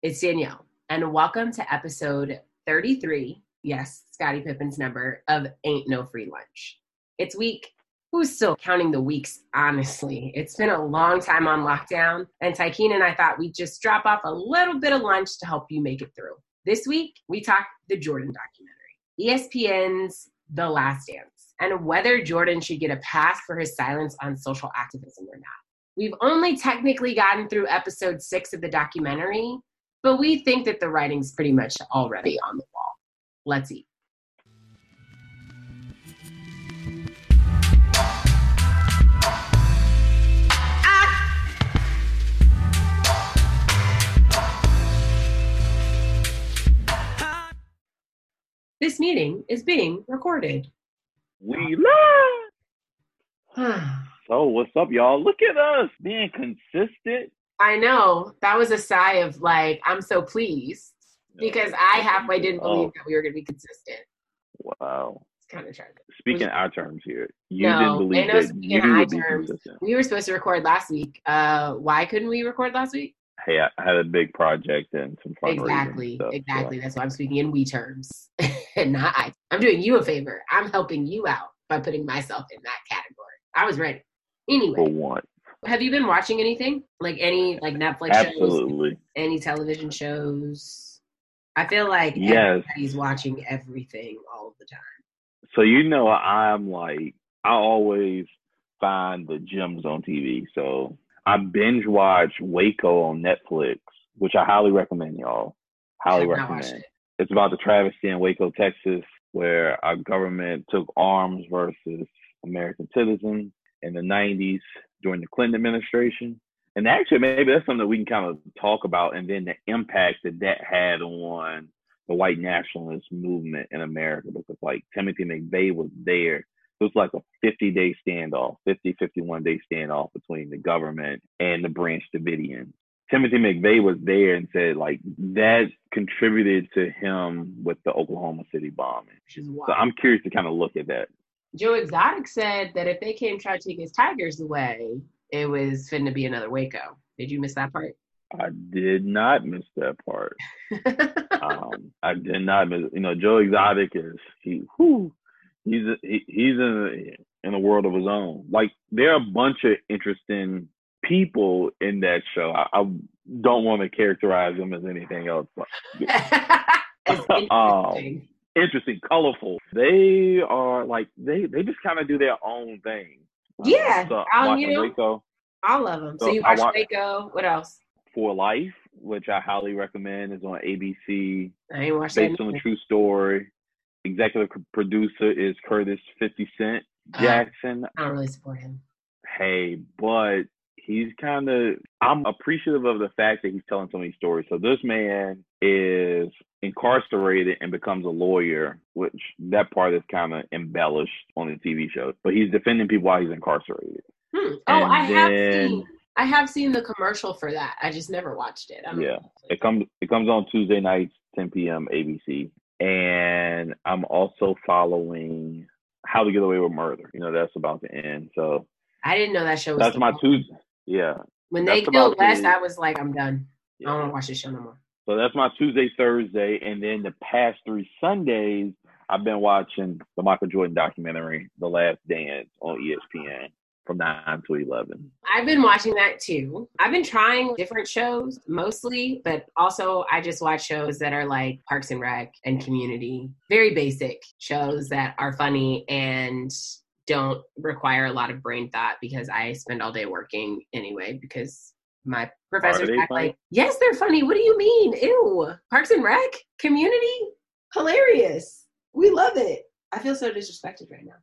It's Danielle, and welcome to episode 33. Yes, Scottie Pippen's number of Ain't No Free Lunch. It's week. Who's still counting the weeks, honestly? It's been a long time on lockdown, and Tykeem and I thought we'd just drop off a little bit of lunch to help you make it through. This week, we talked the Jordan documentary, ESPN's The Last Dance, and whether Jordan should get a pass for his silence on social activism or not. We've only technically gotten through episode six of the documentary, but we think that the writing's pretty much already on the wall. Let's eat. Ah! This meeting is being recorded. We live. so what's up, y'all? Look at us being consistent. I know that was a sigh of like I'm so pleased because I halfway didn't believe Oh. that we were going to be consistent. Wow. It's kind of tragic. Speaking our terms here, you No, didn't believe no that you would be terms. consistent. We were supposed to record last week. Uh, why couldn't we record last week? Hey, I had a big project and some fundraising Exactly, stuff, so- exactly. That's why I'm speaking in we terms and not I. I'm doing you a favor. I'm helping you out by putting myself in that category. I was ready. for Anyway, once, have you been watching anything? Like any like Netflix shows, absolutely. any television shows? I feel like Yes. everybody's watching everything all the time. So you know, I'm like, I always find the gems on TV. So I binge watch Waco on Netflix, which I highly recommend, y'all. Highly recommend. it. It's about the travesty in Waco, Texas, where our government took arms versus American citizens in the 90s during the Clinton administration. And actually, maybe that's something that we can kind of talk about, and then the impact that that had on the white nationalist movement in America. Because, like, Timothy McVeigh was there. It was like a 50 day standoff, 50, 51 day standoff between the government and the Branch Davidians. Timothy McVeigh was there and said like that contributed to him with the Oklahoma City bombing. Which is wild. So I'm curious to kind of look at that. Joe Exotic said that if they came try to take his tigers away, it was finna be another Waco. Did you miss that part? I did not miss that part. Um, I did not miss. You know, Joe Exotic is he. Whew, he's a, he, he's in a, in a world of his own. Like there are a bunch of interesting people in that show. I, I don't want to characterize them as anything else. But Um, interesting. colorful. They are like they they just kind of do their own thing. Uh, Yeah, so um, watching you know- Waco All of them. So So you I watched wa- Waco. What else? for Life, which I highly recommend, is on ABC, I ain't watched that. based on a true story. Executive producer is Curtis Fifty Cent Uh, Jackson. I don't really support him. hey, but he's kind of I'm appreciative of the fact that he's telling so many stories. So this man is incarcerated and becomes a lawyer, which that part is kind of embellished on the TV show. But he's defending people while he's incarcerated. Hmm. Oh, And I have then- seen. I have seen the commercial for that. I just never watched it. I'm Yeah. It comes it comes on Tuesday nights, 10 p.m. ABC. And I'm also following How to Get Away with Murder. You know, that's about to end. So I didn't know that show was. that's my. Tuesday. Yeah. When they killed West, I was like, I'm done. I don't want to watch this show no more. So that's my Tuesday, Thursday, and then the past three Sundays, I've been watching the Michael Jordan documentary, The Last Dance, on ESPN from nine to eleven. I've been watching that too. I've been trying different shows mostly, but also I just watch shows that are like Parks and Rec and Community. Very basic shows that are funny and don't require a lot of brain thought because I spend all day working anyway because my professors act funny? like, yes, they're funny. What do you mean? Ew. Parks and Rec? Community? Hilarious. We love it. I feel so disrespected right now.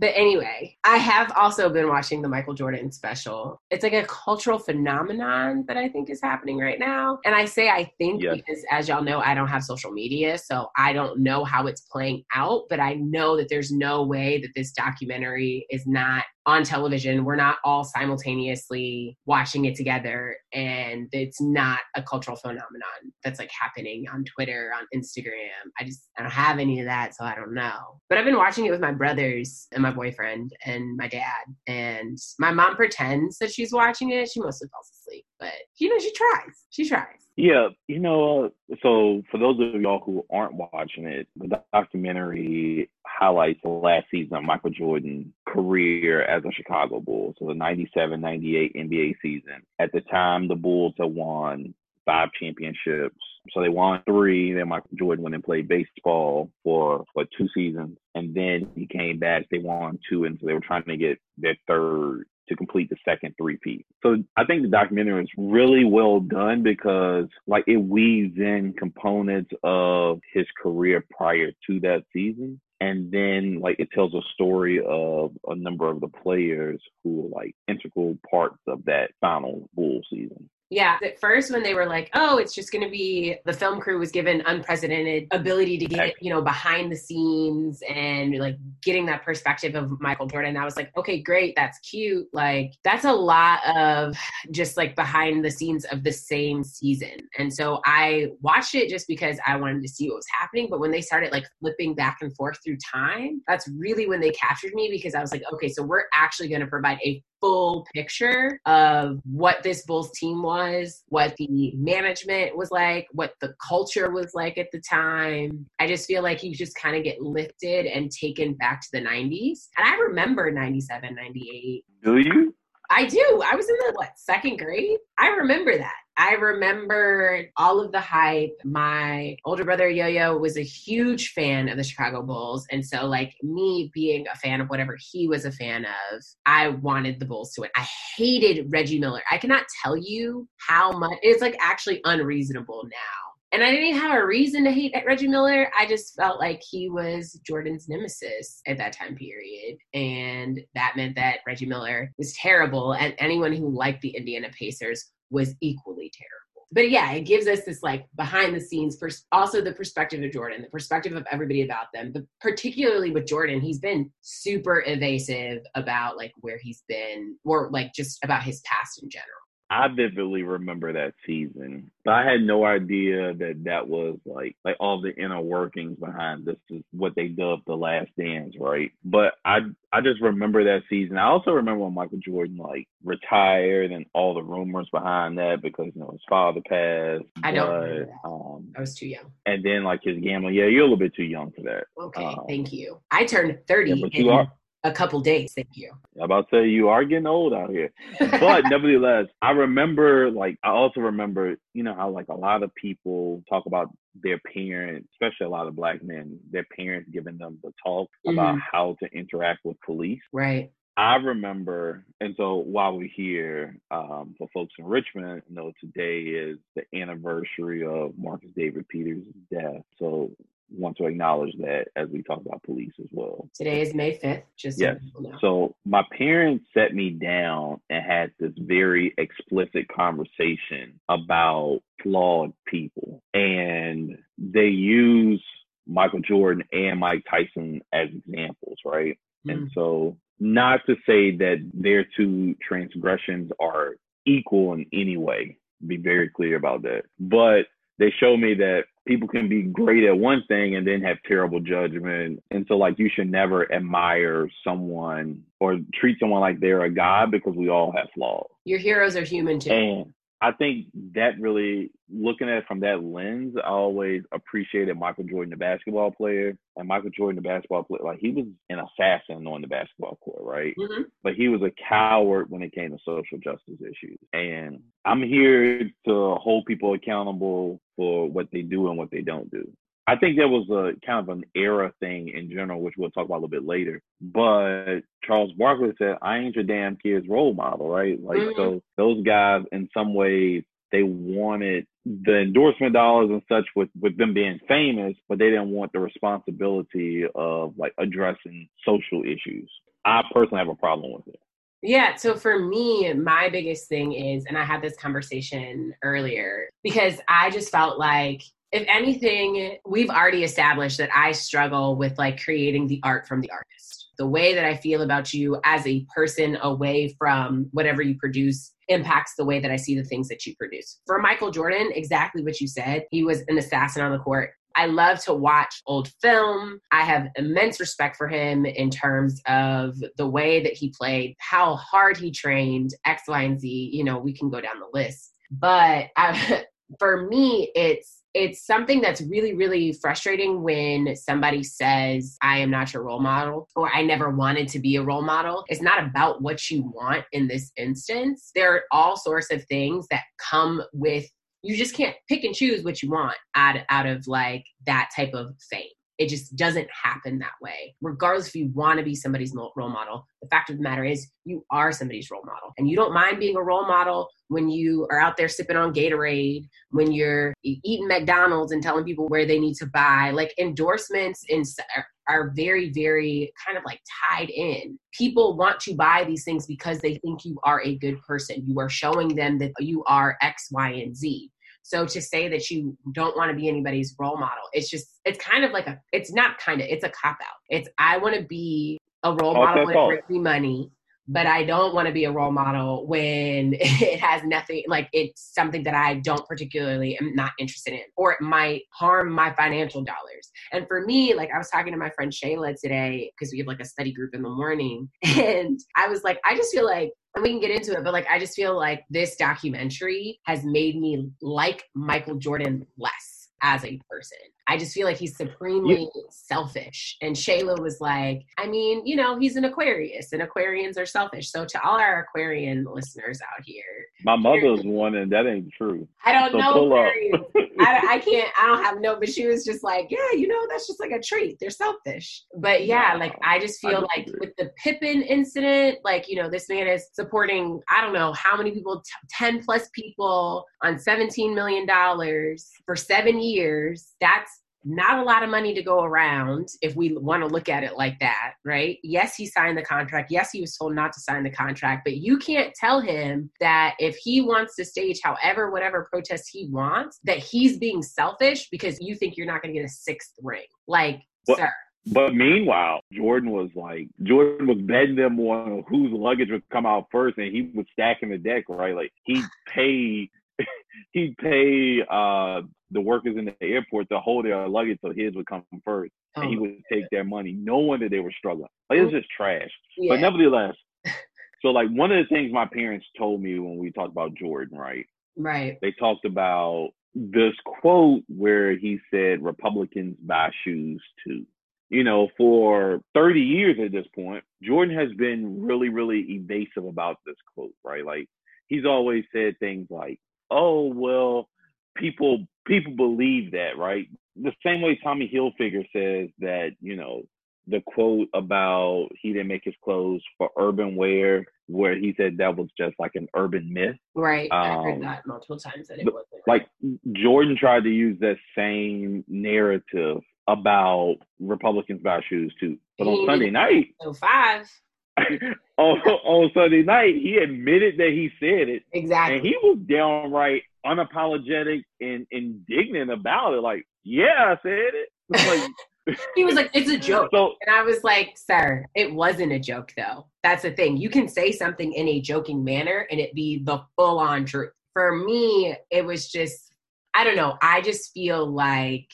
But anyway, I have also been watching the Michael Jordan special. It's like a cultural phenomenon that I think is happening right now. And I say I think Yes. because, as y'all know, I don't have social media. So I don't know how it's playing out. But I know that there's no way that this documentary is not on television. We're not all simultaneously watching it together. And it's not a cultural phenomenon that's like happening on Twitter, on Instagram. I just, I don't have any of that. So I don't know. But I've been watching it with my brothers and my boyfriend and my dad. And my mom pretends that she's watching it. She mostly falls asleep. but you know, she tries. She tries. Yeah, you know, uh, so for those of y'all who aren't watching it, the documentary highlights the last season of Michael Jordan's career as a Chicago Bull. So the 97 98 NBA season. At the time, the Bulls had won five championships. So they won three. Then Michael Jordan went and played baseball for what two seasons, and then he came back. They won two, and so they were trying to get their third to complete the second three-peat. So I think the documentary is really well done because like it weaves in components of his career prior to that season. And then like it tells a story of a number of the players who were like integral parts of that final bull season. Yeah, at first when they were like, "Oh, it's just going to be," the film crew was given unprecedented ability to get you know behind the scenes and like getting that perspective of Michael Jordan. I was like, "Okay, great, that's cute." Like that's a lot of just like behind the scenes of the same season. And so I watched it just because I wanted to see what was happening. But when they started like flipping back and forth through time, that's really when they captured me because I was like, "Okay, so we're actually going to provide a full picture of what this Bulls team was, what the management was like, what the culture was like at the time. I just feel like you just kind of get lifted and taken back to the 90s. And I remember 97, 98. Do you? I do. I was in the what second grade. I remember that. I remember all of the hype. My older brother Yo Yo was a huge fan of the Chicago Bulls. And so, like, me being a fan of whatever he was a fan of, I wanted the Bulls to win. I hated Reggie Miller. I cannot tell you how much it's like actually unreasonable now and I didn't have a reason to hate Reggie Miller. I just felt like he was Jordan's nemesis at that time period. And that meant that Reggie Miller was terrible. And anyone who liked the Indiana Pacers was equally terrible. But yeah, it gives us this like behind the scenes, pers- also the perspective of Jordan, the perspective of everybody about them. But particularly with Jordan, he's been super evasive about like where he's been or like just about his past in general. I vividly remember that season, but I had no idea that that was like like all the inner workings behind this is what they dubbed the Last Dance, right? But I I just remember that season. I also remember when Michael Jordan like retired and all the rumors behind that because you know his father passed. I don't. But, um, I was too young. And then like his gambling. Yeah, you're a little bit too young for that. Okay, um, thank you. I turned thirty. Yeah, but you are a couple days. Thank you. I'm about to say you are getting old out here, but nevertheless, I remember like I also remember you know how like a lot of people talk about their parents, especially a lot of black men, their parents giving them the talk mm-hmm. about how to interact with police. Right. I remember, and so while we're here, um, for folks in Richmond, you know today is the anniversary of Marcus David Peters' death. So want to acknowledge that as we talk about police as well. Today is May 5th, just yes. So, so my parents set me down and had this very explicit conversation about flawed people. And they use Michael Jordan and Mike Tyson as examples, right? Mm. And so not to say that their two transgressions are equal in any way, be very clear about that. But they show me that people can be great at one thing and then have terrible judgment. And so, like, you should never admire someone or treat someone like they're a god because we all have flaws. Your heroes are human too. And I think that really, looking at it from that lens, I always appreciated Michael Jordan, the basketball player, and Michael Jordan, the basketball player. Like he was an assassin on the basketball court, right? Mm-hmm. But he was a coward when it came to social justice issues. And I'm here to hold people accountable for what they do and what they don't do. I think there was a kind of an era thing in general, which we'll talk about a little bit later. But Charles Barkley said, I ain't your damn kid's role model, right? Like, mm-hmm. so those guys, in some ways, they wanted the endorsement dollars and such with, with them being famous, but they didn't want the responsibility of like addressing social issues. I personally have a problem with it. Yeah. So for me, my biggest thing is, and I had this conversation earlier because I just felt like if anything, we've already established that I struggle with like creating the art from the artist. The way that I feel about you as a person away from whatever you produce impacts the way that I see the things that you produce. For Michael Jordan, exactly what you said. He was an assassin on the court. I love to watch old film. I have immense respect for him in terms of the way that he played, how hard he trained, X, Y, and Z. You know, we can go down the list. But I, uh, for me, it's it's something that's really, really frustrating when somebody says, I am not your role model, or I never wanted to be a role model. It's not about what you want in this instance. There are all sorts of things that come with you just can't pick and choose what you want out, out of like that type of fame. It just doesn't happen that way. Regardless if you want to be somebody's role model, the fact of the matter is you are somebody's role model. And you don't mind being a role model when you are out there sipping on Gatorade, when you're eating McDonald's and telling people where they need to buy. Like endorsements in, are very, very kind of like tied in. People want to buy these things because they think you are a good person. You are showing them that you are X, Y, and Z. So to say that you don't want to be anybody's role model, it's just it's kind of like a it's not kind of it's a cop out. It's I want to be a role model when it brings me money but I don't want to be a role model when it has nothing like it's something that I don't particularly am not interested in or it might harm my financial dollars. And for me, like I was talking to my friend Shayla today because we have like a study group in the morning and I was like I just feel like and we can get into it but like I just feel like this documentary has made me like Michael Jordan less as a person. I just feel like he's supremely selfish. And Shayla was like, I mean, you know, he's an Aquarius, and Aquarians are selfish. So to all our Aquarian listeners out here, my mother's one, and that ain't true. I don't so know I, I, can't. I don't have no. But she was just like, yeah, you know, that's just like a trait. They're selfish. But yeah, no, like I just feel I like with the Pippen incident, like you know, this man is supporting. I don't know how many people, t- ten plus people on seventeen million dollars for seven years. That's not a lot of money to go around if we want to look at it like that, right? Yes, he signed the contract. Yes, he was told not to sign the contract, but you can't tell him that if he wants to stage however, whatever protest he wants, that he's being selfish because you think you're not going to get a sixth ring. Like, well, sir. But meanwhile, Jordan was like Jordan was betting them on whose luggage would come out first, and he was stacking the deck, right? Like he paid he'd pay uh, the workers in the airport to hold their luggage so his would come first, oh, and he oh, would take their money, knowing that they were struggling. Like it's just trash. Yeah. But nevertheless, so like one of the things my parents told me when we talked about Jordan, right? Right. They talked about this quote where he said Republicans buy shoes too. You know, for 30 years at this point, Jordan has been really, really evasive about this quote, right? Like he's always said things like, oh well, people people believe that, right? The same way Tommy Hilfiger says that, you know, the quote about he didn't make his clothes for urban wear, where he said that was just like an urban myth. Right. Um, I heard um, that multiple times that it wasn't. Like Jordan tried to use that same narrative about Republicans buy shoes too. But on Sunday night, so five. on, on Sunday night, he admitted that he said it. Exactly. And he was downright unapologetic and indignant about it. Like, yeah, I said it. Like, he was like, it's a joke. So, and I was like, sir, it wasn't a joke, though. That's the thing. You can say something in a joking manner and it be the full on truth. For me, it was just, I don't know. I just feel like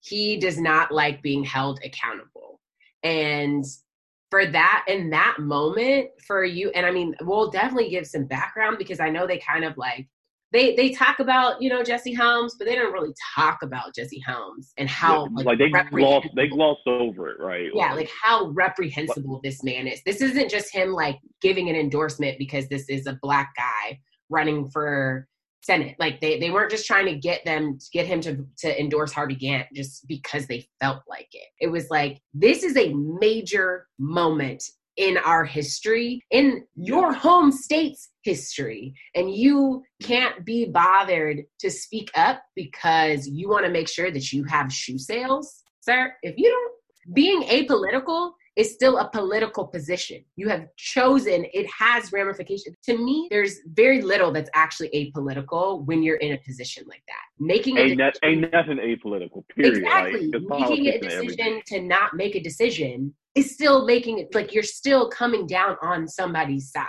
he does not like being held accountable. And for that in that moment for you and i mean we'll definitely give some background because i know they kind of like they they talk about you know jesse helms but they don't really talk about jesse helms and how yeah, like, like, they gloss they gloss over it right? Yeah like, like how reprehensible this man is. This isn't just him like giving an endorsement because this is a black guy running for Senate. Like they, they weren't just trying to get them to get him to, to endorse Harvey Gantt just because they felt like it. It was like this is a major moment in our history, in your home state's history, and you can't be bothered to speak up because you want to make sure that you have shoe sales, sir. If you don't, being apolitical is still a political position. You have chosen, it has ramifications. To me, there's very little that's actually apolitical when you're in a position like that. Making a ain't, decision, ain't nothing apolitical, period. Exactly. Like, making a decision to not make a decision is still making it like you're still coming down on somebody's side.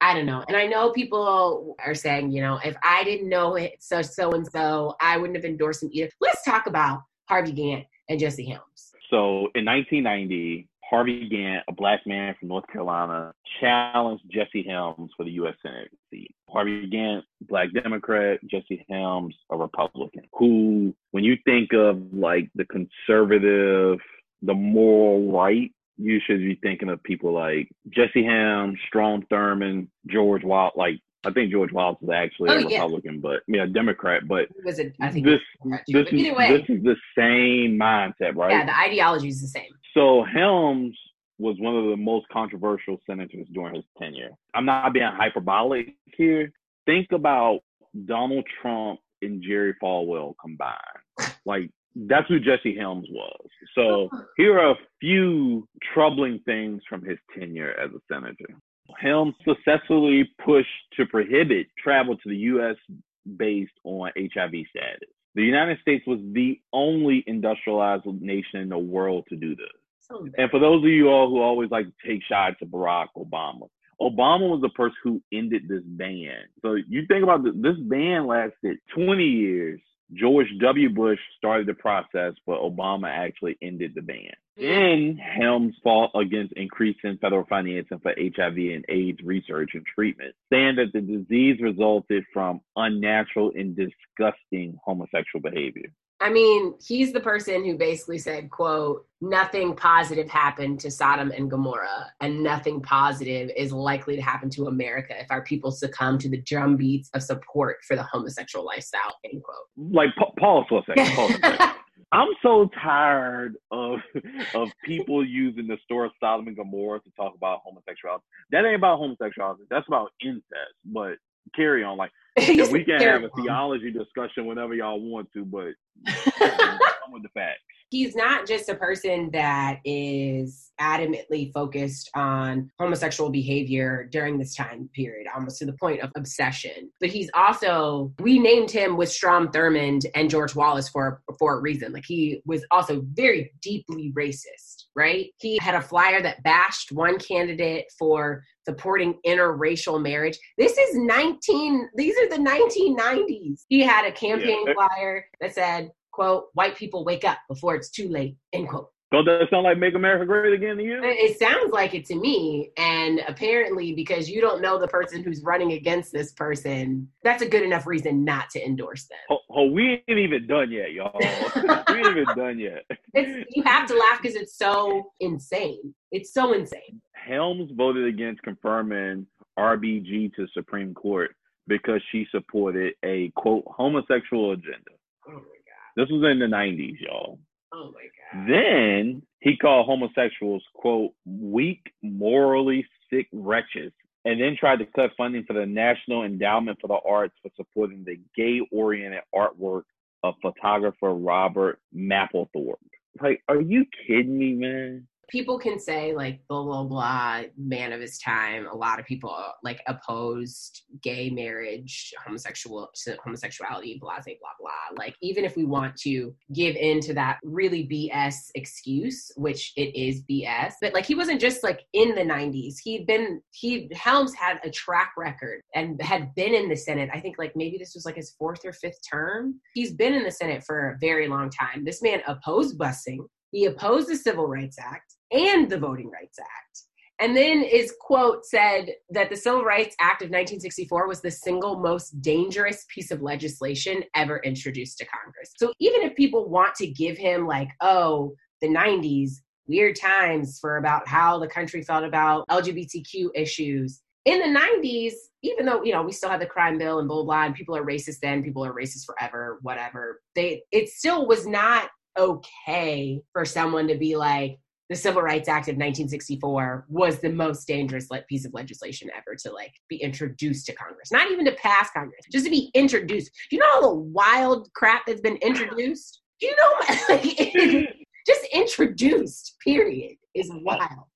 I don't know. And I know people are saying, you know, if I didn't know it, so so and so, I wouldn't have endorsed him either. Let's talk about Harvey Gantt, and Jesse Helms. So in 1990, Harvey Gantt, a black man from North Carolina, challenged Jesse Helms for the U.S. Senate seat. Harvey Gantt, black Democrat, Jesse Helms, a Republican, who, when you think of like the conservative, the moral right, you should be thinking of people like Jesse Helms, Strom Thurmond, George Wild, like I think George Wallace was actually oh, a Republican, yeah. but yeah, Democrat. But was it? I think this this, is, this is the same mindset, right? Yeah, the ideology is the same. So Helms was one of the most controversial senators during his tenure. I'm not being hyperbolic here. Think about Donald Trump and Jerry Falwell combined. Like that's who Jesse Helms was. So oh. here are a few troubling things from his tenure as a senator. Helms successfully pushed to prohibit travel to the U.S. based on HIV status. The United States was the only industrialized nation in the world to do this. So and for those of you all who always like to take shots at Barack Obama, Obama was the person who ended this ban. So you think about this, this ban lasted 20 years George W. Bush started the process, but Obama actually ended the ban. Mm. Then Helms fought against increasing federal financing for HIV and AIDS research and treatment, saying that the disease resulted from unnatural and disgusting homosexual behavior. I mean, he's the person who basically said, quote, nothing positive happened to Sodom and Gomorrah, and nothing positive is likely to happen to America if our people succumb to the drumbeats of support for the homosexual lifestyle, end quote. Like, pause for a second. Pause for a second. I'm so tired of of people using the story of Sodom and Gomorrah to talk about homosexuality. That ain't about homosexuality. That's about incest. But carry on. Like we can have a theology discussion whenever y'all want to, but come with the facts. He's not just a person that is adamantly focused on homosexual behavior during this time period, almost to the point of obsession. But he's also we named him with Strom Thurmond and George Wallace for for a reason. Like he was also very deeply racist, right? He had a flyer that bashed one candidate for supporting interracial marriage. This is 19, these are the 1990s. He had a campaign yeah. flyer that said, quote, white people wake up before it's too late, end quote. Don't that sound like Make America Great Again to you? It sounds like it to me. And apparently, because you don't know the person who's running against this person, that's a good enough reason not to endorse them. Oh, oh we ain't even done yet, y'all. we ain't even done yet. It's, you have to laugh because it's so insane. It's so insane. Helms voted against confirming RBG to Supreme Court because she supported a quote homosexual agenda. Oh. This was in the 90s, y'all. Oh my god. Then he called homosexuals quote weak, morally sick wretches and then tried to cut funding for the National Endowment for the Arts for supporting the gay-oriented artwork of photographer Robert Mapplethorpe. Like, are you kidding me, man? People can say like blah blah blah man of his time. A lot of people like opposed gay marriage homosexual homosexuality blah blah blah like even if we want to give in to that really bs excuse which it is bs but like he wasn't just like in the 90s he'd been he helms had a track record and had been in the senate i think like maybe this was like his fourth or fifth term. He's been in the senate for a very long time. This man opposed busing he opposed the Civil Rights Act and the Voting Rights Act. And then his quote said that the Civil Rights Act of 1964 was the single most dangerous piece of legislation ever introduced to Congress. So even if people want to give him, like, oh, the 90s, weird times for about how the country felt about LGBTQ issues, in the 90s, even though, you know, we still had the crime bill and blah, blah, blah, and people are racist then, people are racist forever, whatever, they, it still was not okay for someone to be like, the Civil Rights Act of 1964 was the most dangerous piece of legislation ever to like be introduced to Congress. Not even to pass Congress, just to be introduced. Do you know all the wild crap that's been introduced? Do you know like, just introduced? Period is wild.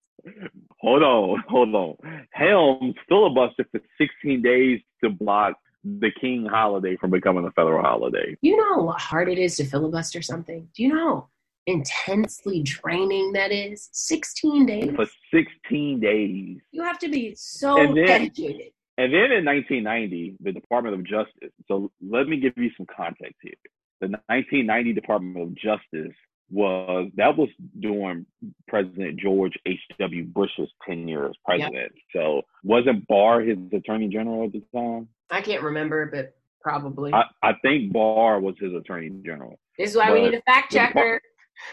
Hold on, hold on. Helms filibustered for 16 days to block the King holiday from becoming a federal holiday. You know how hard it is to filibuster something? Do you know how intensely draining that is 16 days for 16 days you have to be so and then, dedicated and then in 1990 the department of justice so let me give you some context here the the 1990 Department of Justice was that was during President George H.W. Bush's tenure as president. Yep. So wasn't Barr his attorney general at the time? I can't remember, but probably. I, I think Barr was his attorney general. This is why but we need a fact checker.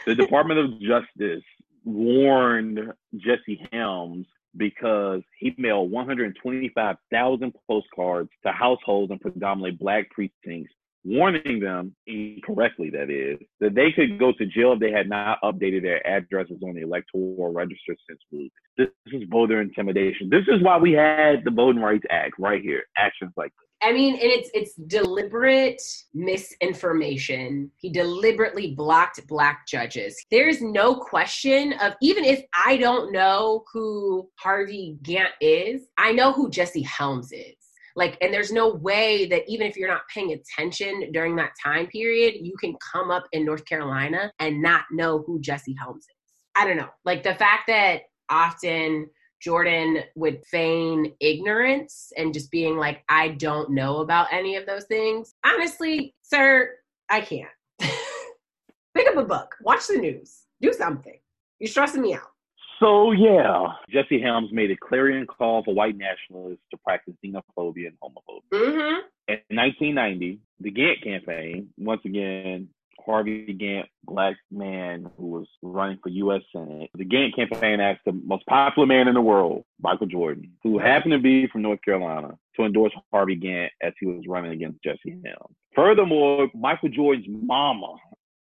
The, the Department of Justice warned Jesse Helms because he mailed 125,000 postcards to households in predominantly black precincts warning them incorrectly, that is, that they could go to jail if they had not updated their addresses on the electoral register since moving. This is voter intimidation. This is why we had the Voting Rights Act right here. Actions like this. I mean, and it's it's deliberate misinformation. He deliberately blocked black judges. There's no question of even if I don't know who Harvey Gantt is, I know who Jesse Helms is. Like, and there's no way that even if you're not paying attention during that time period, you can come up in North Carolina and not know who Jesse Helms is. I don't know. Like the fact that often Jordan would feign ignorance and just being like, I don't know about any of those things. Honestly, sir, I can't. Pick up a book, watch the news, do something. You're stressing me out. So yeah, Jesse Helms made a clarion call for white nationalists to practice xenophobia and homophobia. Mm-hmm. In 1990, the Gantt campaign, once again, Harvey Gantt, black man who was running for U.S. Senate. The Gantt campaign asked the most popular man in the world, Michael Jordan, who happened to be from North Carolina, to endorse Harvey Gantt as he was running against Jesse Helms. Furthermore, Michael Jordan's mama.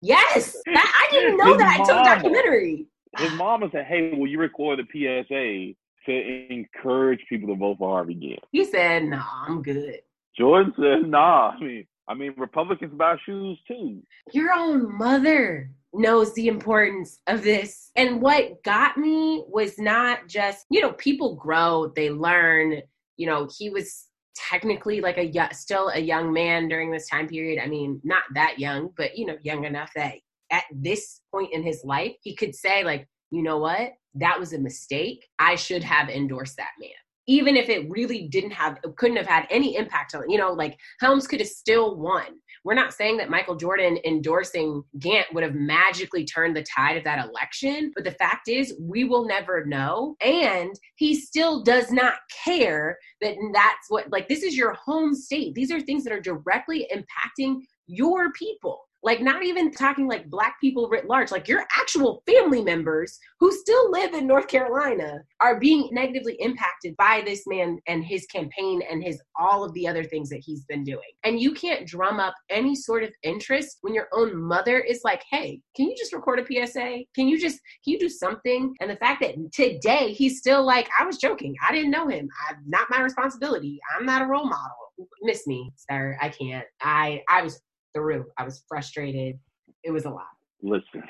Yes, that, I didn't know that until documentary his mama said, "Hey, will you record a PSA to encourage people to vote for Harvey Gantt?" He said, "No, nah, I'm good." Jordan said, "Nah, I mean, I mean, Republicans buy shoes too." Your own mother knows the importance of this. And what got me was not just, you know, people grow, they learn. You know, he was technically like a still a young man during this time period. I mean, not that young, but you know, young enough that at this point in his life, he could say, like, you know what? That was a mistake. I should have endorsed that man. Even if it really didn't have, couldn't have had any impact on, you know, like Helms could have still won. We're not saying that Michael Jordan endorsing Gantt would have magically turned the tide of that election, but the fact is, we will never know. And he still does not care that that's what, like, this is your home state. These are things that are directly impacting your people like not even talking like black people writ large like your actual family members who still live in north carolina are being negatively impacted by this man and his campaign and his all of the other things that he's been doing. And you can't drum up any sort of interest when your own mother is like hey can you just record a psa can you just can you do something? And the fact that today he's still like i was joking. I didn't know him. I'm not my responsibility. I'm not a role model. Miss me sir. I can't. I i was through. I was frustrated. It was a lot. Listen,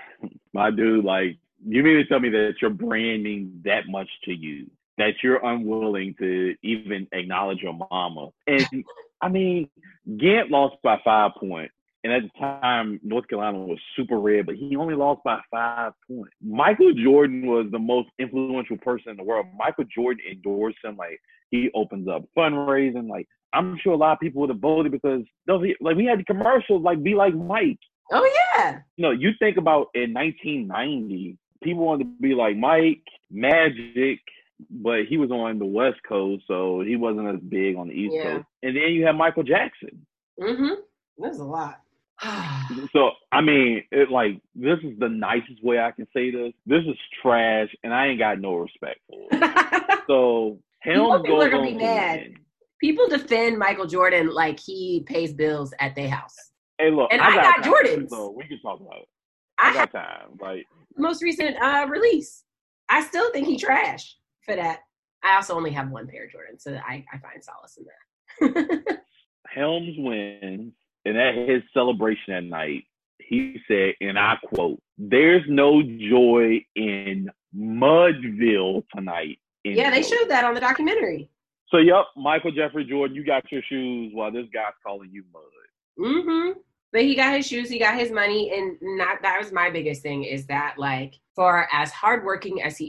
my dude, like, you mean to tell me that you're branding that much to you, that you're unwilling to even acknowledge your mama? And I mean, Gantt lost by five points. And at the time, North Carolina was super red, but he only lost by five points. Michael Jordan was the most influential person in the world. Michael Jordan endorsed him. Like, he opens up fundraising. Like, I'm sure a lot of people would have voted because those like we had the commercials like be like Mike. Oh yeah. You know, you think about in 1990, people wanted to be like Mike, Magic, but he was on the West Coast, so he wasn't as big on the East yeah. Coast. And then you have Michael Jackson. Mm-hmm. There's a lot. so I mean, it like this is the nicest way I can say this. This is trash, and I ain't got no respect for it. so him people are gonna be mad. People defend Michael Jordan like he pays bills at their house. Hey, look, and I, I got, got Jordans. So we can talk about it. I, I got time. Like most recent uh, release, I still think he trash for that. I also only have one pair of Jordans, so I, I find solace in that. Helms wins, and at his celebration at night, he said, and I quote, "There's no joy in Mudville tonight." Yeah, they showed that on the documentary. So, yep, Michael Jeffrey Jordan, you got your shoes while this guy's calling you mud. Mm-hmm. But he got his shoes, he got his money, and not that was my biggest thing is that like for as hardworking as he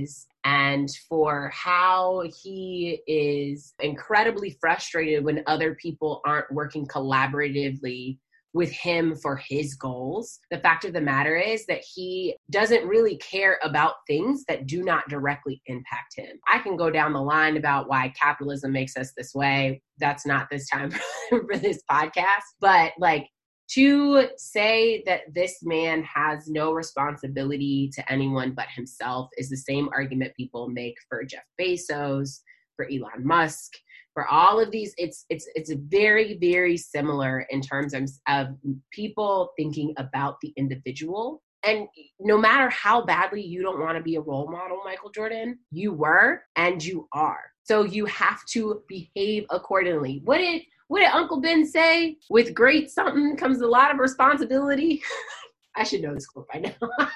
is, and for how he is incredibly frustrated when other people aren't working collaboratively with him for his goals. The fact of the matter is that he doesn't really care about things that do not directly impact him. I can go down the line about why capitalism makes us this way. That's not this time for this podcast. But like to say that this man has no responsibility to anyone but himself is the same argument people make for Jeff Bezos, for Elon Musk, for all of these it's it's it's very very similar in terms of, of people thinking about the individual. And no matter how badly you don't want to be a role model michael jordan you were and you are. So you have to behave accordingly. What did what did uncle ben say? With great something comes a lot of responsibility. I should know this quote by now.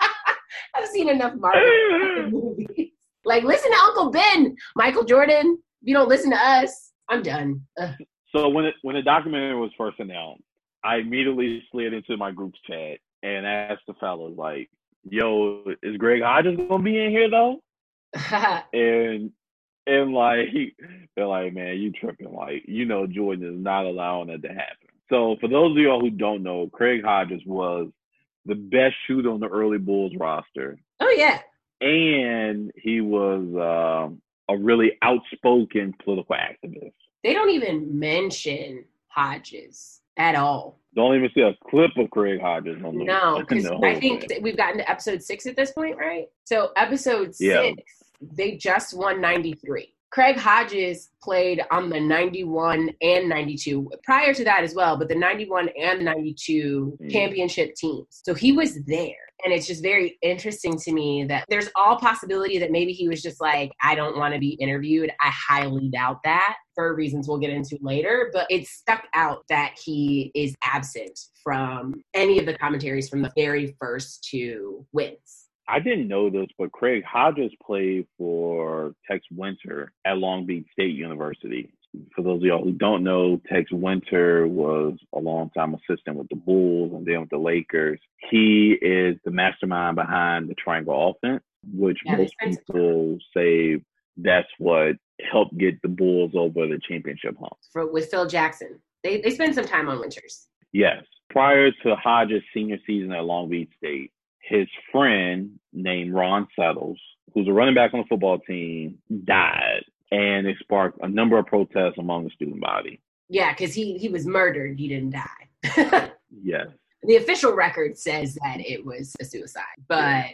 I've seen enough marvel movies. Like listen to uncle ben michael jordan. If you don't listen to us, I'm done. Ugh. So when it when the documentary was first announced, I immediately slid into my group chat and asked the fellas like, "Yo, is Craig Hodges gonna be in here though?" and and like they're like, "Man, you tripping? Like, you know, Jordan is not allowing that to happen." So for those of y'all who don't know, Craig Hodges was the best shooter on the early Bulls roster. Oh yeah. And he was um, a really outspoken political activist. They don't even mention Hodges at all. Don't even see a clip of Craig Hodges on the No, because I think we've gotten to episode six at this point, right? So episode yeah. six, they just won 93. Craig Hodges played on the 91 and 92 prior to that as well, but the 91 and 92 mm. championship teams. So he was there. And it's just very interesting to me that there's all possibility that maybe he was just like, I don't want to be interviewed. I highly doubt that for reasons we'll get into later. But it stuck out that he is absent from any of the commentaries from the very first two wins. I didn't know this, but Craig Hodges played for Tex Winter at Long Beach State University. For those of y'all who don't know, Tex Winter was a long-time assistant with the Bulls and then with the Lakers. He is the mastermind behind the triangle offense, which yeah, most people say that's what helped get the Bulls over the championship hump. For with Phil Jackson, they they spent some time on Winters. Yes, prior to Hodges' senior season at Long Beach State, his friend named Ron Settles, who's a running back on the football team, died, and it sparked a number of protests among the student body. Yeah, because he he was murdered. He didn't die. yes. The official record says that it was a suicide, but yeah.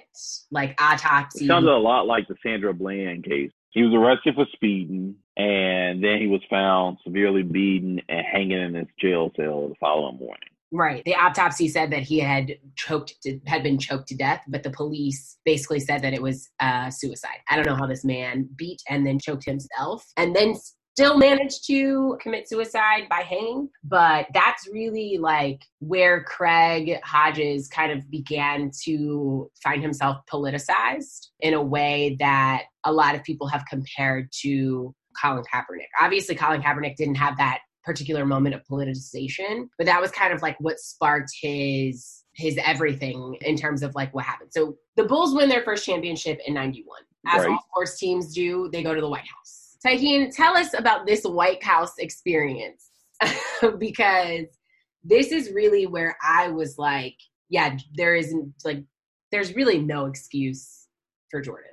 like autopsy. It sounded a lot like the Sandra Bland case. He was arrested for speeding, and then he was found severely beaten and hanging in his jail cell the following morning. Right. The autopsy said that he had choked, to, had been choked to death, but the police basically said that it was uh, suicide. I don't know how this man beat and then choked himself, and then still managed to commit suicide by hanging. But that's really like where Craig Hodges kind of began to find himself politicized in a way that a lot of people have compared to Colin Kaepernick. Obviously, Colin Kaepernick didn't have that particular moment of politicization but that was kind of like what sparked his his everything in terms of like what happened. So the bulls win their first championship in 91 as right. all sports teams do they go to the white house. Tykeem, tell us about this white house experience because this is really where i was like yeah there isn't like there's really no excuse for jordan.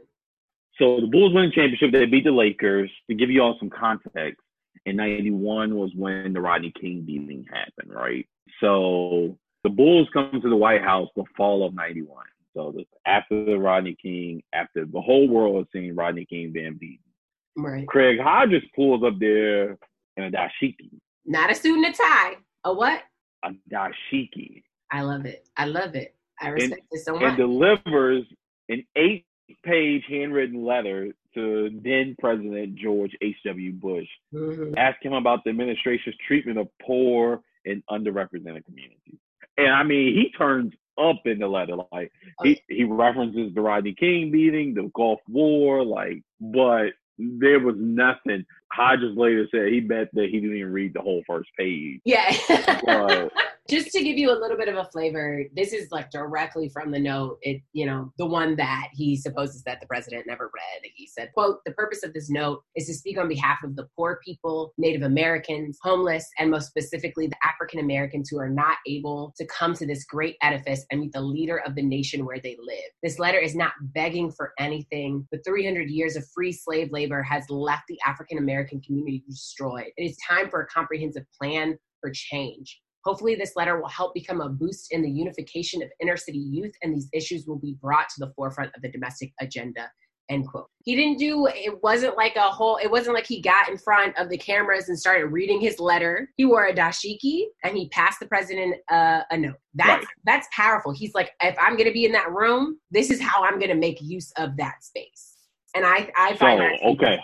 So the bulls win the championship they beat the lakers. To give you all some context in 91 was when the Rodney King beating happened, right? So the Bulls come to the White House the fall of 91. So the, after the Rodney King, after the whole world has seen Rodney King being beaten. Right. Craig Hodges pulls up there in a dashiki. Not a suit and a tie. A what? A dashiki. I love it. I love it. I respect and, it so much. And delivers an eight page handwritten letter to then President George H.W. Bush, mm-hmm. ask him about the administration's treatment of poor and underrepresented communities. And I mean, he turns up in the letter. Like he, he references the Rodney King beating, the Gulf War, like, but there was nothing. Hodges later said he bet that he didn't even read the whole first page. Yeah. but Just to give you a little bit of a flavor, this is like directly from the note. It, you know, the one that he supposes that the president never read. He said, quote, the purpose of this note is to speak on behalf of the poor people, Native Americans, homeless, and most specifically the African Americans who are not able to come to this great edifice and meet the leader of the nation where they live. This letter is not begging for anything. The 300 years of free slave labor has left the African American community destroyed. It is time for a comprehensive plan for change. Hopefully, this letter will help become a boost in the unification of inner city youth, and these issues will be brought to the forefront of the domestic agenda. End quote. He didn't do it, wasn't like a whole, it wasn't like he got in front of the cameras and started reading his letter. He wore a dashiki and he passed the president uh, a note. That's right. that's powerful. He's like, if I'm gonna be in that room, this is how I'm gonna make use of that space. And I, I find so, that okay.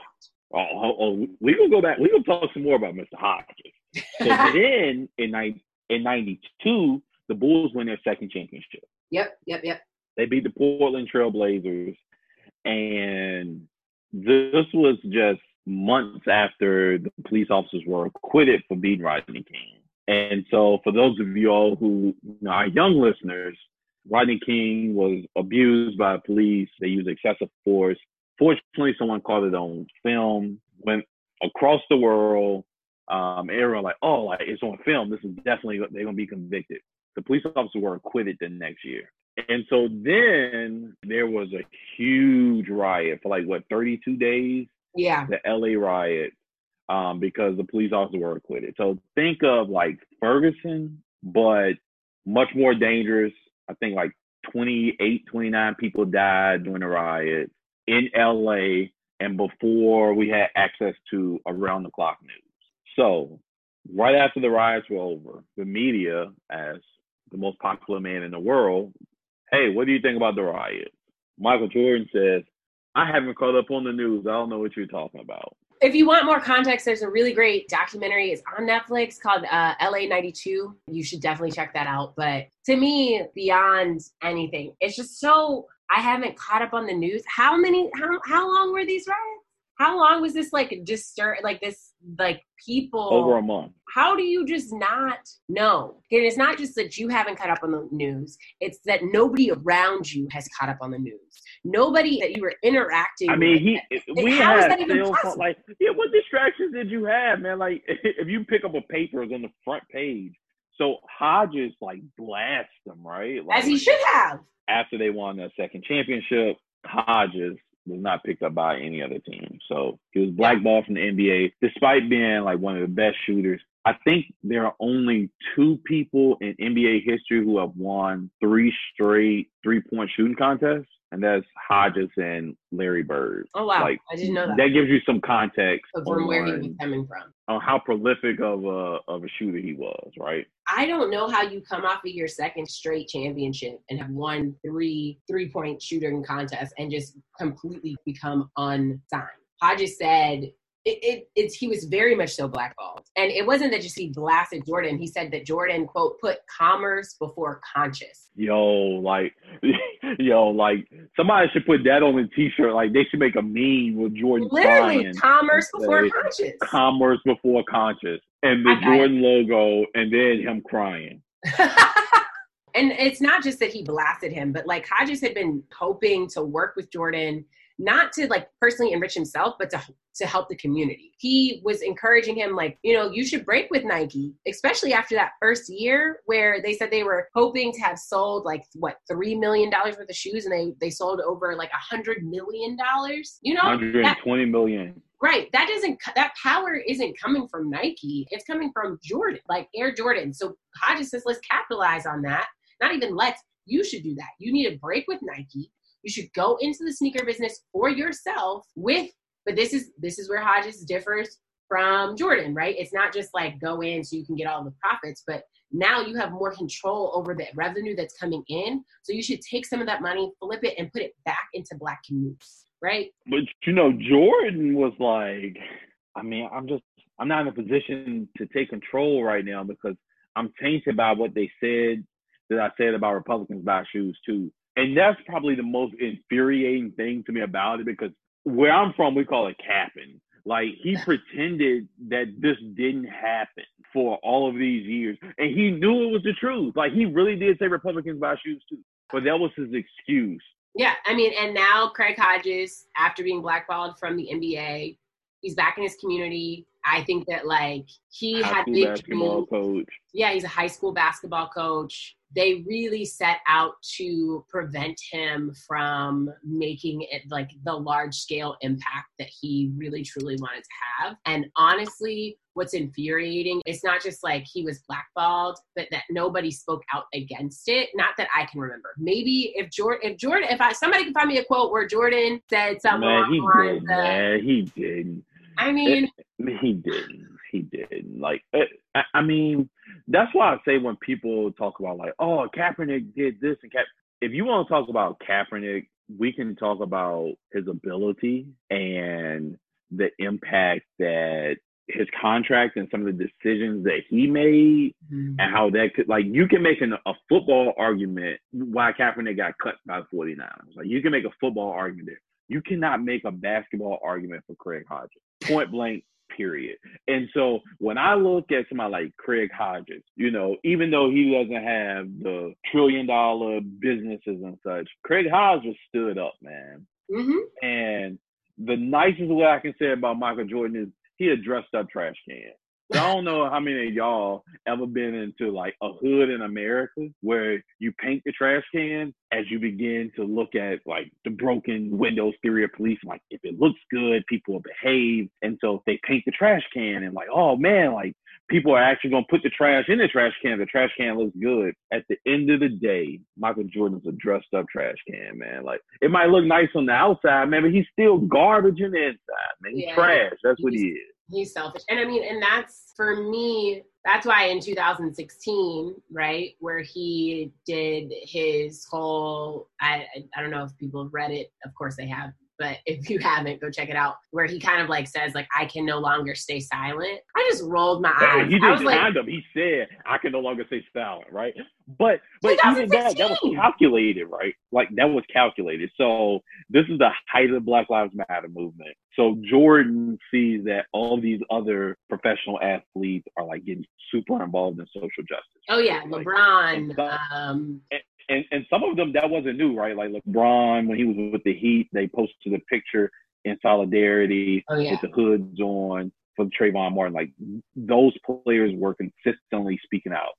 Oh, oh, oh, we gonna go back. We gonna talk some more about Mr. Hodges. So then in in '92, the Bulls win their second championship. Yep, yep, yep. They beat the Portland Trailblazers, and this was just months after the police officers were acquitted for beating Rodney King. And so, for those of you all who are young listeners, Rodney King was abused by police. They used excessive force. Fortunately, someone caught it on film, went across the world, um, everyone like, oh, like it's on film. This is definitely they're gonna be convicted. The police officers were acquitted the next year. And so then there was a huge riot for like what 32 days. Yeah. The LA riot, um, because the police officers were acquitted. So think of like Ferguson, but much more dangerous. I think like 28, 29 people died during the riot in LA and before we had access to around the clock news. So, right after the riots were over, the media, as the most popular man in the world, hey, what do you think about the riots? Michael Jordan says, I haven't caught up on the news. I don't know what you're talking about. If you want more context, there's a really great documentary. It's on Netflix called uh, LA 92. You should definitely check that out. But to me, beyond anything, it's just so I haven't caught up on the news. How many? How how long were these riots? how long was this like disturb like this like people over a month. How do you just not know? And it's not just that you haven't caught up on the news it's that nobody around you has caught up on the news. Nobody that you were interacting i mean he we had still like yeah what distractions did you have man? Like if you pick up a paper it's on the front page. So hodges like blast them right? Like, as he should have. after they won the second championship hodges was not picked up by any other team. So he was blackballed from the NBA, despite being like one of the best shooters. I think there are only two people in NBA history who have won three straight three point shooting contests and that's Hodges and Larry Bird. Oh wow! Like, I didn't know that. That gives you some context from where he was coming from, on how prolific of a of a shooter he was. Right. I don't know how you come off of your second straight championship and have won three three point shooting contests and just completely become unsigned. Hodges said it, it, it's he was very much so blackballed. And it wasn't that just he blasted Jordan. He said that Jordan, quote, put commerce before conscious. Yo, like yo, like somebody should put that on a t shirt. Like they should make a meme with Jordan. Literally, commerce before conscious. Commerce before conscious. And the Jordan logo and then him crying. and it's not just that he blasted him, but like Hodges had been hoping to work with Jordan not to like personally enrich himself, but to to help the community. He was encouraging him like, you know, you should break with Nike, especially after that first year where they said they were hoping to have sold like what three million dollars worth of shoes, and they they sold over like a hundred million dollars. You know, hundred twenty million. Right. That doesn't that power isn't coming from Nike. It's coming from Jordan, like Air Jordan. So Hodges says, let's capitalize on that. Not even let's. You should do that. You need to break with Nike you should go into the sneaker business for yourself with, but this is this is where Hodges differs from Jordan, right? It's not just like go in so you can get all the profits, but now you have more control over the revenue that's coming in. So you should take some of that money, flip it, and put it back into black commutes, right? But you know, Jordan was like, I mean, I'm just, I'm not in a position to take control right now because I'm tainted by what they said that I said about Republicans buy shoes too. And that's probably the most infuriating thing to me about it because where I'm from, we call it capping. Like he pretended that this didn't happen for all of these years, and he knew it was the truth. Like he really did say Republicans buy shoes too, but that was his excuse. Yeah, I mean, and now Craig Hodges, after being blackballed from the NBA, he's back in his community. I think that like he High had big basketball dreams. coach. Yeah, he's a high school basketball coach. They really set out to prevent him from making it like the large scale impact that he really truly wanted to have. And honestly, what's infuriating is not just like he was blackballed, but that nobody spoke out against it. Not that I can remember. Maybe if Jordan, if Jordan, if I somebody can find me a quote where Jordan said something Man, he did. of, Man, he didn't. I mean, He didn't. He didn't. Like, eh, I, I mean, that's why I say when people talk about like, oh, Kaepernick did this and Cap. If you want to talk about Kaepernick, we can talk about his ability and the impact that his contract and some of the decisions that he made and how that could like you can make an, a football argument why Kaepernick got cut by the 49ers. Like you can make a football argument there. You cannot make a basketball argument for Craig Hodges. Point blank, period. And so when I look at somebody like Craig Hodges, you know, even though he doesn't have the trillion dollar businesses and such, Craig Hodges stood up, man. hmm And the nicest way I can say about Michael Jordan is he a dressed up trash can. So I don't know how many of y'all ever been into like a hood in America where you paint the trash can as you begin to look at like the broken windows theory of police. Like if it looks good, people will behave. And so they paint the trash can and like, oh man, like people are actually gonna put the trash in the trash can. The trash can looks good. At the end of the day, Michael Jordan's a dressed up trash can, man. Like it might look nice on the outside, man, but he's still garbage in the inside, man. He's Yeah. trash. That's what he is. He's selfish. And i mean and that's for me that's why in 2016 right where he did his whole I, I don't know if people have read it of course they have but if you haven't go check it out where he kind of like says like i can no longer stay silent i just rolled my Hey, eyes he was did like kind of. He said, "I can no longer say silent," right? But but even that, that was calculated, right? Like that was calculated. So this is the height of the Black Lives Matter movement. So Jordan sees that all these other professional athletes are like getting super involved in social justice. oh yeah Like, lebron and um and and and some of them that wasn't new, right? Like LeBron when he was with the Heat, they posted a picture in solidarity oh yeah with the hoods on for Trayvon Martin. Like those players were consistently speaking out.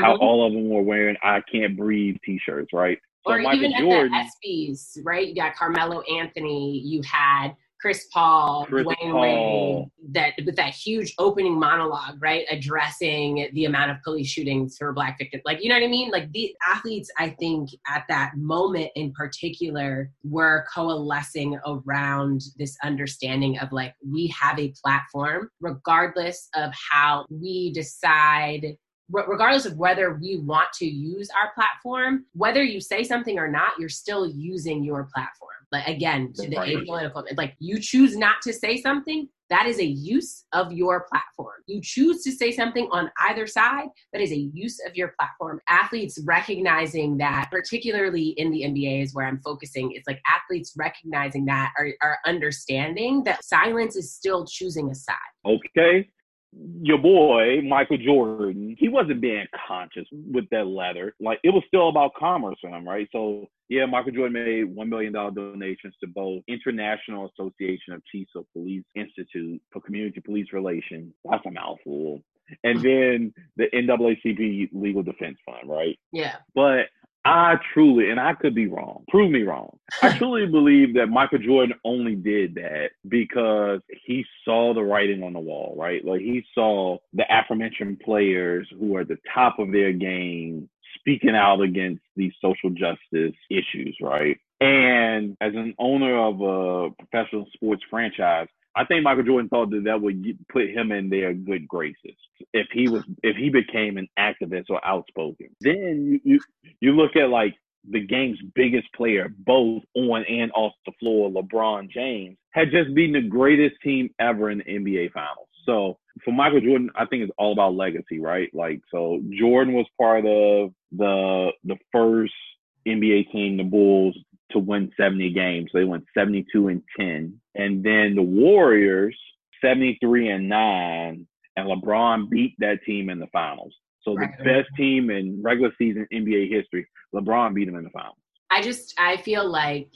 How Mhm. all of them were wearing "I Can't Breathe" T-shirts, right? So or Michael even Jordan, at the ESPYS, right? You got Carmelo Anthony, you had Chris Paul, Chris Paul. Wade, that with that huge opening monologue, right, addressing the amount of police shootings for Black victims. Like, you know what I mean? Like the athletes, I think, at that moment in particular, were coalescing around this understanding of like we have a platform, regardless of how we decide regardless of whether we want to use our platform, whether you say something or not, you're still using your platform. Like again, to the apolitical, like you choose not to say something, that is a use of your platform. You choose to say something on either side, that is a use of your platform. Athletes recognizing that, particularly in the NBA is where I'm focusing, it's like athletes recognizing that are, are understanding that silence is still choosing a side. okay, your boy Michael Jordan, he wasn't being conscious with that letter. Like it was still about commerce for him, right? So yeah, Michael Jordan made one million dollar donations to both International Association of Chiefs of Police Institute for Community Police Relations. That's a mouthful. And then the NAACP Legal Defense Fund, right? Yeah. But I truly, and I could be wrong, prove me wrong. I truly believe that Michael Jordan only did that because he saw the writing on the wall, right? Like he saw the aforementioned players who are at the top of their game speaking out against these social justice issues, right? And as an owner of a professional sports franchise, I think Michael Jordan thought that that would put him in their good graces if he was if he became an activist or outspoken. Then you you, you look at like the game's biggest player, both on and off the floor, LeBron James, had just beaten the greatest team ever in the NBA Finals. So for Michael Jordan, I think it's all about legacy, right? Like so, Jordan was part of the the first NBA team, the Bulls, to win 70 games. They went 72 and 10. And then the Warriors, 73 and 9. and LeBron beat that team in the finals. So Right. the best team in regular season NBA history, LeBron beat them in the finals. I just I feel like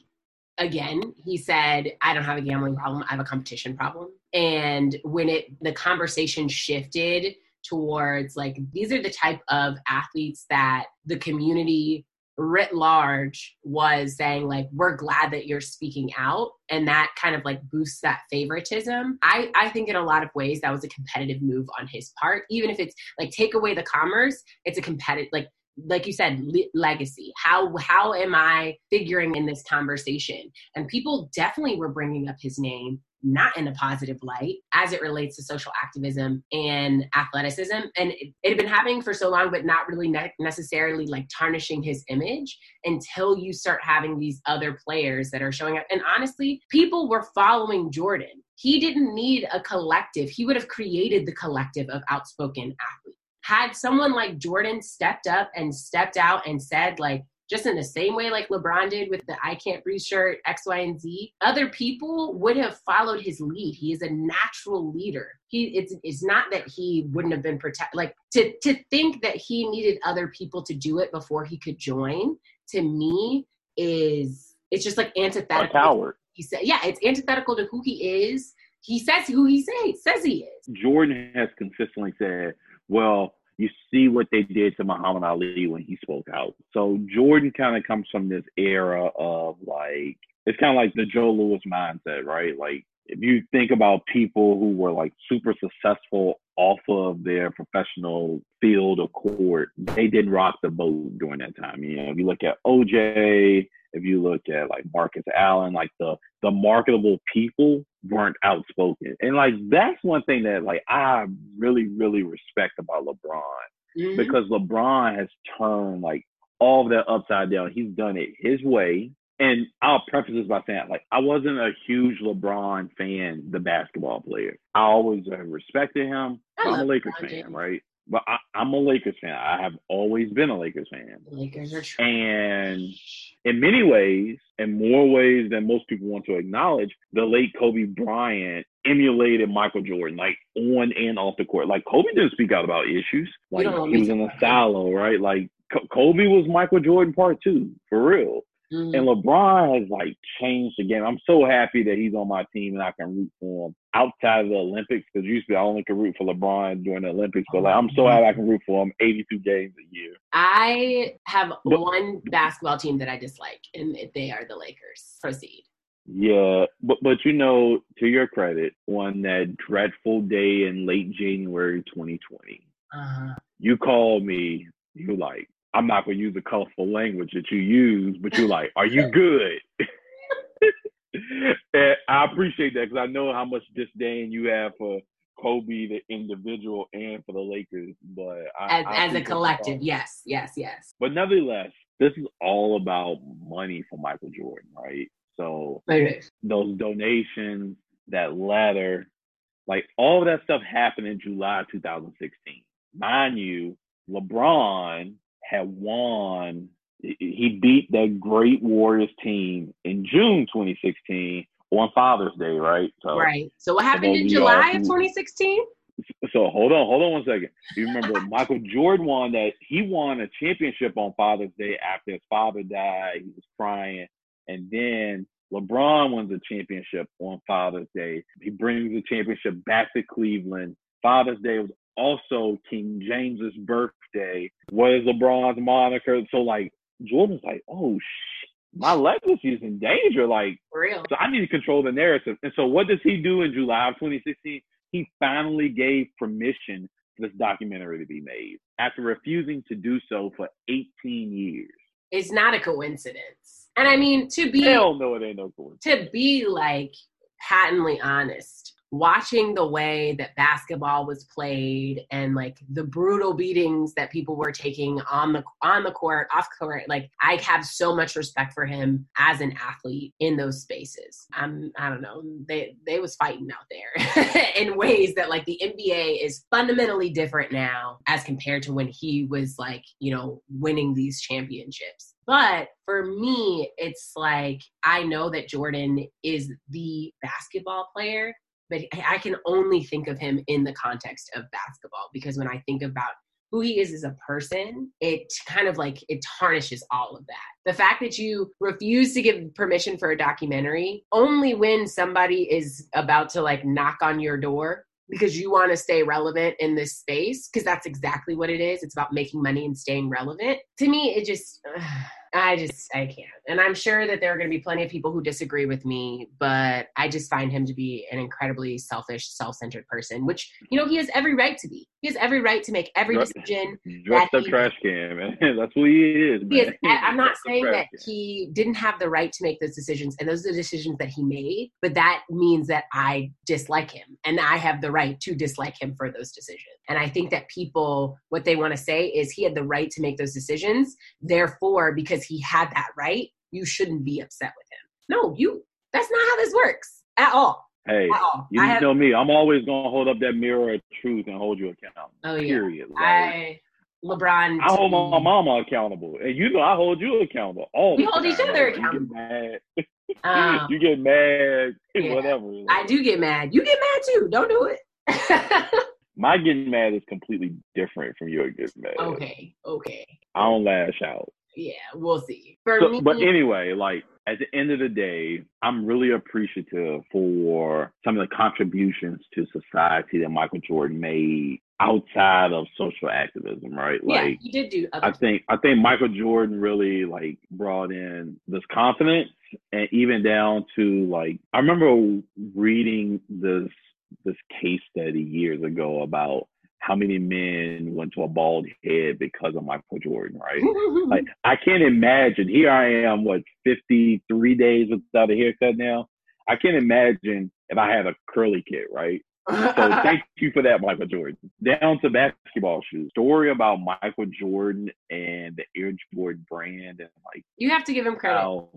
again he said I don't have a gambling problem I have a competition problem and when it the conversation shifted towards like these are the type of athletes that the community writ large was saying like we're glad that you're speaking out. And that kind of like boosts that favoritism. I i think in a lot of ways that was a competitive move on his part. Even if it's like take away the commerce it's a competitive like like you said le- legacy. How how am i figuring in this conversation? And people definitely were bringing up his name not in a positive light as it relates to social activism and athleticism. And it, it had been happening for so long but not really ne- necessarily like tarnishing his image until you start having these other players that are showing up. And honestly people were following jordan. He didn't need a collective. He would have created the collective of outspoken athletes. Had someone like Jordan stepped up and stepped out and said, like, just in the same way like LeBron did with the I can't breathe shirt, X, Y, and Z, other people would have followed his lead. He is a natural leader. He it's it's not that he wouldn't have been protect like to to think that he needed other people to do it before he could join, to me, is it's just like antithetical. A coward. He said, yeah, it's antithetical to who he is. He says who he say, says he is. Jordan has consistently said, well, you see what they did to Muhammad Ali when he spoke out. So Jordan kind of comes from this era of like, it's kind of like the Joe Louis mindset, right? Like, if you think about people who were like super successful off of their professional field or court, they didn't rock the boat during that time. You know, if you look at OJ, if you look at like Marcus Allen, like the the marketable people weren't outspoken. And like that's one thing that like I really, really respect about LeBron Mhm. because LeBron has turned like all of that upside down. He's done it his way. And I'll preface this by saying, like, I wasn't a huge LeBron fan, the basketball player. I always respected him. I I'm a Lakers LeBron fan, right? But I, I'm a Lakers fan. I have always been a Lakers fan. The Lakers are trash. And in many ways, in more ways than most people want to acknowledge, the late Kobe Bryant emulated Michael Jordan, like on and off the court. Like Kobe didn't speak out about issues. Like he was in a silo, right? Like Kobe was Michael Jordan part two, for real. Mhm. And LeBron has like changed the game. I'm so happy that he's on my team and I can root for him outside of the Olympics. Because usually I only can root for LeBron during the Olympics, but like I'm so happy I can root for him 82 games a year. I have But- one basketball team that I dislike, and they are the Lakers. Proceed. Yeah, but but you know, to your credit, on that dreadful day in late January 2020, Uh, you called me. You like, I'm not gonna use the colorful language that you use, but you're like, are you good? and I appreciate that because I know how much disdain you have for Kobe, the individual, and for the Lakers. But I, as, I as a collective, yes, yes, yes. But nevertheless, this is all about money for Michael Jordan, right? So those donations, that letter, like all of that stuff happened in July 2016. Mind you, LeBron had won. he- beat that great Warriors team in June 2016 on Father's Day, right? So, Right. So what happened in July of 2016? so hold on, hold on one second. You remember Michael Jordan won that? He won a championship on Father's Day after his father died. He was crying, and then LeBron wins a championship on Father's Day. He brings the championship back to Cleveland. Father's Day was also King James's birthday. What is LeBron's moniker? So like Jordan's like, oh shit, my legacy is in danger. Like For real. so I need to control the narrative. And so what does he do in July of 2016? He finally gave permission for this documentary to be made after refusing to do so for 18 years. It's not a coincidence. And I mean, to be Hell no, it ain't no coincidence. to be like patently honest, watching the way that basketball was played and like the brutal beatings that people were taking on the on the court, off court, like I have so much respect for him as an athlete in those spaces. I'm I don't know, they they was fighting out there in ways that like the NBA is fundamentally different now as compared to when he was like, you know, winning these championships. But for me, it's like I know that Jordan is the basketball player, but I can only think of him in the context of basketball because when I think about who he is as a person, it kind of like it tarnishes all of that. The fact that you refuse to give permission for a documentary only when somebody is about to like knock on your door because you want to stay relevant in this space because that's exactly what it is. It's about making money and staying relevant. To me, it just I just I can't. And I'm sure that there are going to be plenty of people who disagree with me, but I just find him to be an incredibly selfish, self-centered person, which you know he has every right to be. He has every right to make every decision. Just a trash can, man. That's what he is. He is I'm not saying that he didn't have the right to make those decisions, and those are the decisions that he made. But that means that I dislike him, and I have the right to dislike him for those decisions. And I think that people, what they want to say is he had the right to make those decisions. Therefore, because he had that right, you shouldn't be upset with him. No, you. That's not how this works at all. Hey, you have, know me. I'm always gonna hold up that mirror of truth and hold you accountable. Oh yeah. Period. Like, I LeBron. I hold my mama accountable, and you know I hold you accountable. All we hold each other accountable. You get mad. Um, you get mad. Yeah, whatever. I do get mad. You get mad too. Don't do it. my getting mad is completely different from your getting mad. Okay. Okay. I don't lash out yeah, we'll see. For so, me, but anyway, like at the end of the day, I'm really appreciative for some of the contributions to society that Michael Jordan made outside of social activism, right? Yeah, like he did do. I think I think Michael Jordan really like brought in this confidence, and even down to like I remember reading this this case study years ago about how many men went to a bald head because of Michael Jordan, right? like I can't imagine. Here I am, what, 53 days without a haircut now. I can't imagine if I had a curly kid, right? so thank you for that, Michael Jordan. Down to basketball shoes. Story about Michael Jordan and the Air Jordan brand and like you have to give him credit. How,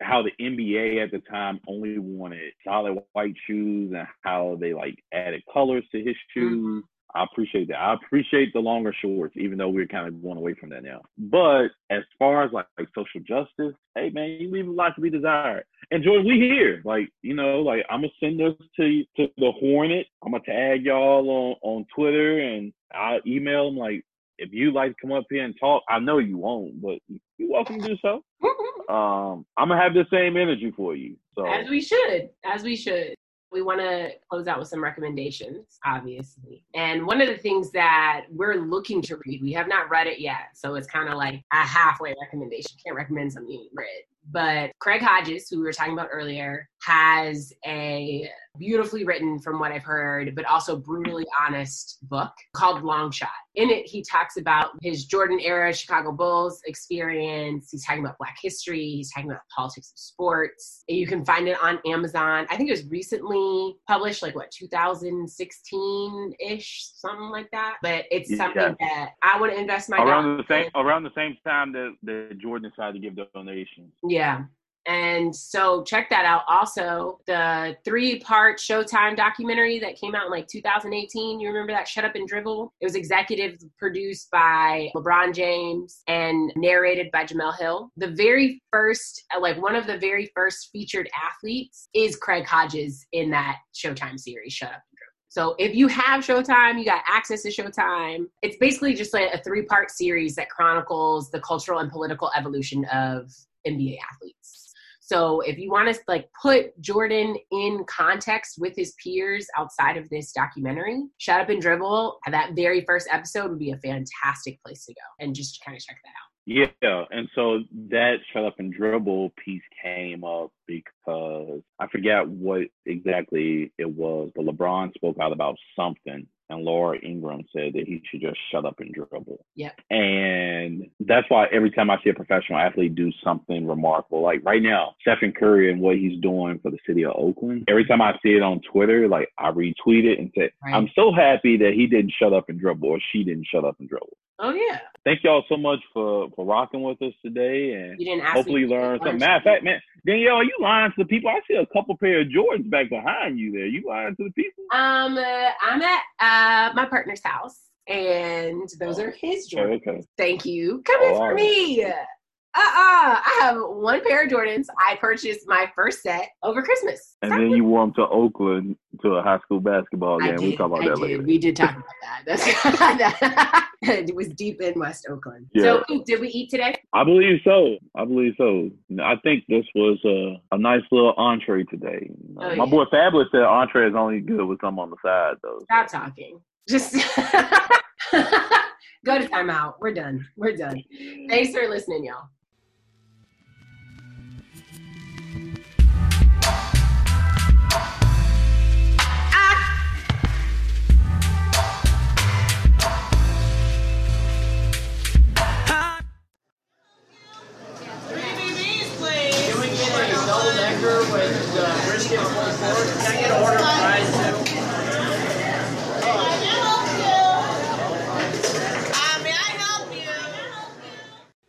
how the NBA at the time only wanted solid white shoes and how they like added colors to his shoes. Mm-hmm. I appreciate that. I appreciate the longer shorts, even though we're kind of going away from that now. But as far as like, like social justice, hey man, you leave a lot to be desired. And George, we here. Like, you know, like I'm gonna send this to to the Hornet. I'm gonna tag y'all on on Twitter and I email them like if you like to come up here and talk, I know you won't, but you're welcome to do so. um, I'm gonna have the same energy for you. So as we should, as we should we want to close out with some recommendations, obviously. And one of the things that we're looking to read, we have not read it yet. So it's kind of like a halfway recommendation. Can't recommend something you read. But Craig Hodges, who we were talking about earlier, has a beautifully written, from what I've heard, but also brutally honest book called Long Shot. In it, he talks about his Jordan era Chicago Bulls experience. He's talking about Black history. He's talking about politics of sports. You can find it on Amazon. I think it was recently published, like what, 2016 ish, something like that. But it's yeah. something that I want to invest my around the same in. around the same time that, the Jordan decided to give donations. Yeah. And so check that out. Also, the three part Showtime documentary that came out in like 2018. You remember that Shut Up and Dribble? It was executive produced by LeBron James and narrated by Jemele Hill. The very first, like one of the very first featured athletes is Craig Hodges in that Showtime series, Shut Up and Dribble. So if you have Showtime, you got access to Showtime. It's basically just like a three part series that chronicles the cultural and political evolution of NBA athletes. So if you want to like put Jordan in context with his peers outside of this documentary, Shut Up and Dribble, that very first episode would be a fantastic place to go and just kind of check that out. Yeah, and so that shut up and dribble piece came up because I forget what exactly it was, but LeBron spoke out about something and Laura Ingraham said that he should just shut up and dribble. Yeah. And that's why every time I see a professional athlete do something remarkable, like right now, Stephen Curry and what he's doing for the city of Oakland, every time I see it on Twitter, like I retweet it and say, right. I'm so happy that he didn't shut up and dribble or she didn't shut up and dribble. Oh yeah. Thank y'all so much for for rocking with us today, and you didn't hopefully learn something. Matter of fact, man, Danielle, are you lying to the people? I see a couple pair of Jordans back behind you there. You lying to the people? Um, uh, I'm at uh my partner's house, and those oh, are his Jordans. Okay. Thank you. Come oh, in for right. me. Uh-uh. I have one pair of Jordans. I purchased my first set over Christmas. And then you wore them to Oakland to a high school basketball game. we talk about I that did. later. We did talk about that. That's it was deep in West Oakland. Yeah. So did we eat today? I believe so. I believe so. I think this was a, a nice little entree today. Oh, My yeah. boy Fabulous said entree is only good with something on the side, though. Stop talking. Just go to timeout. We're done. We're done. Thanks for listening, y'all.